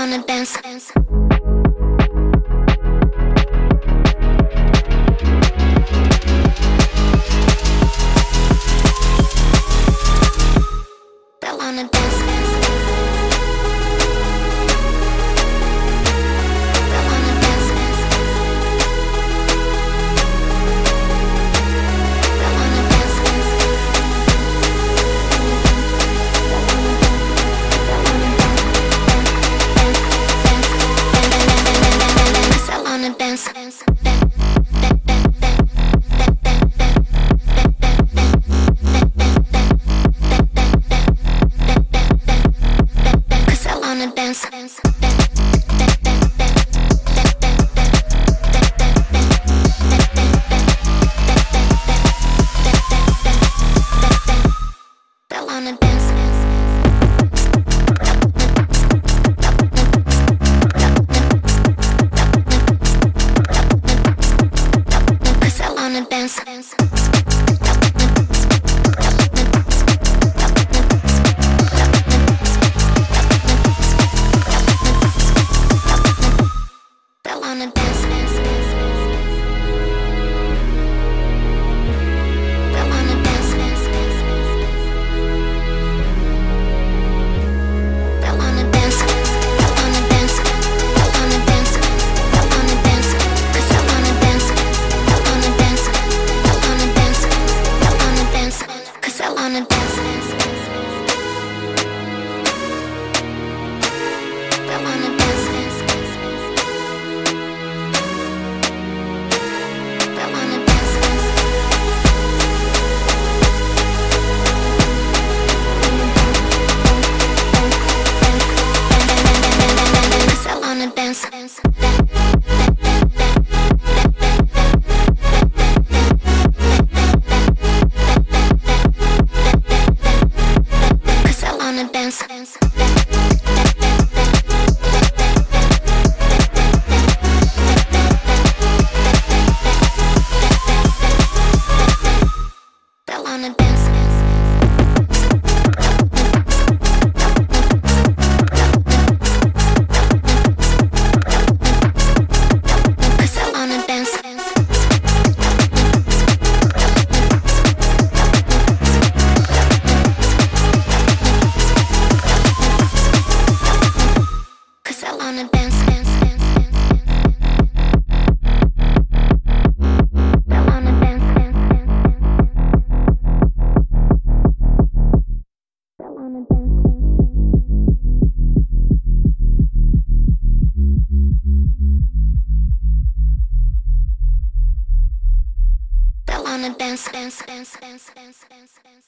on the dance. dance. dance. wanna dance. wanna dance, dance, dance, dance, dance, dance, dance.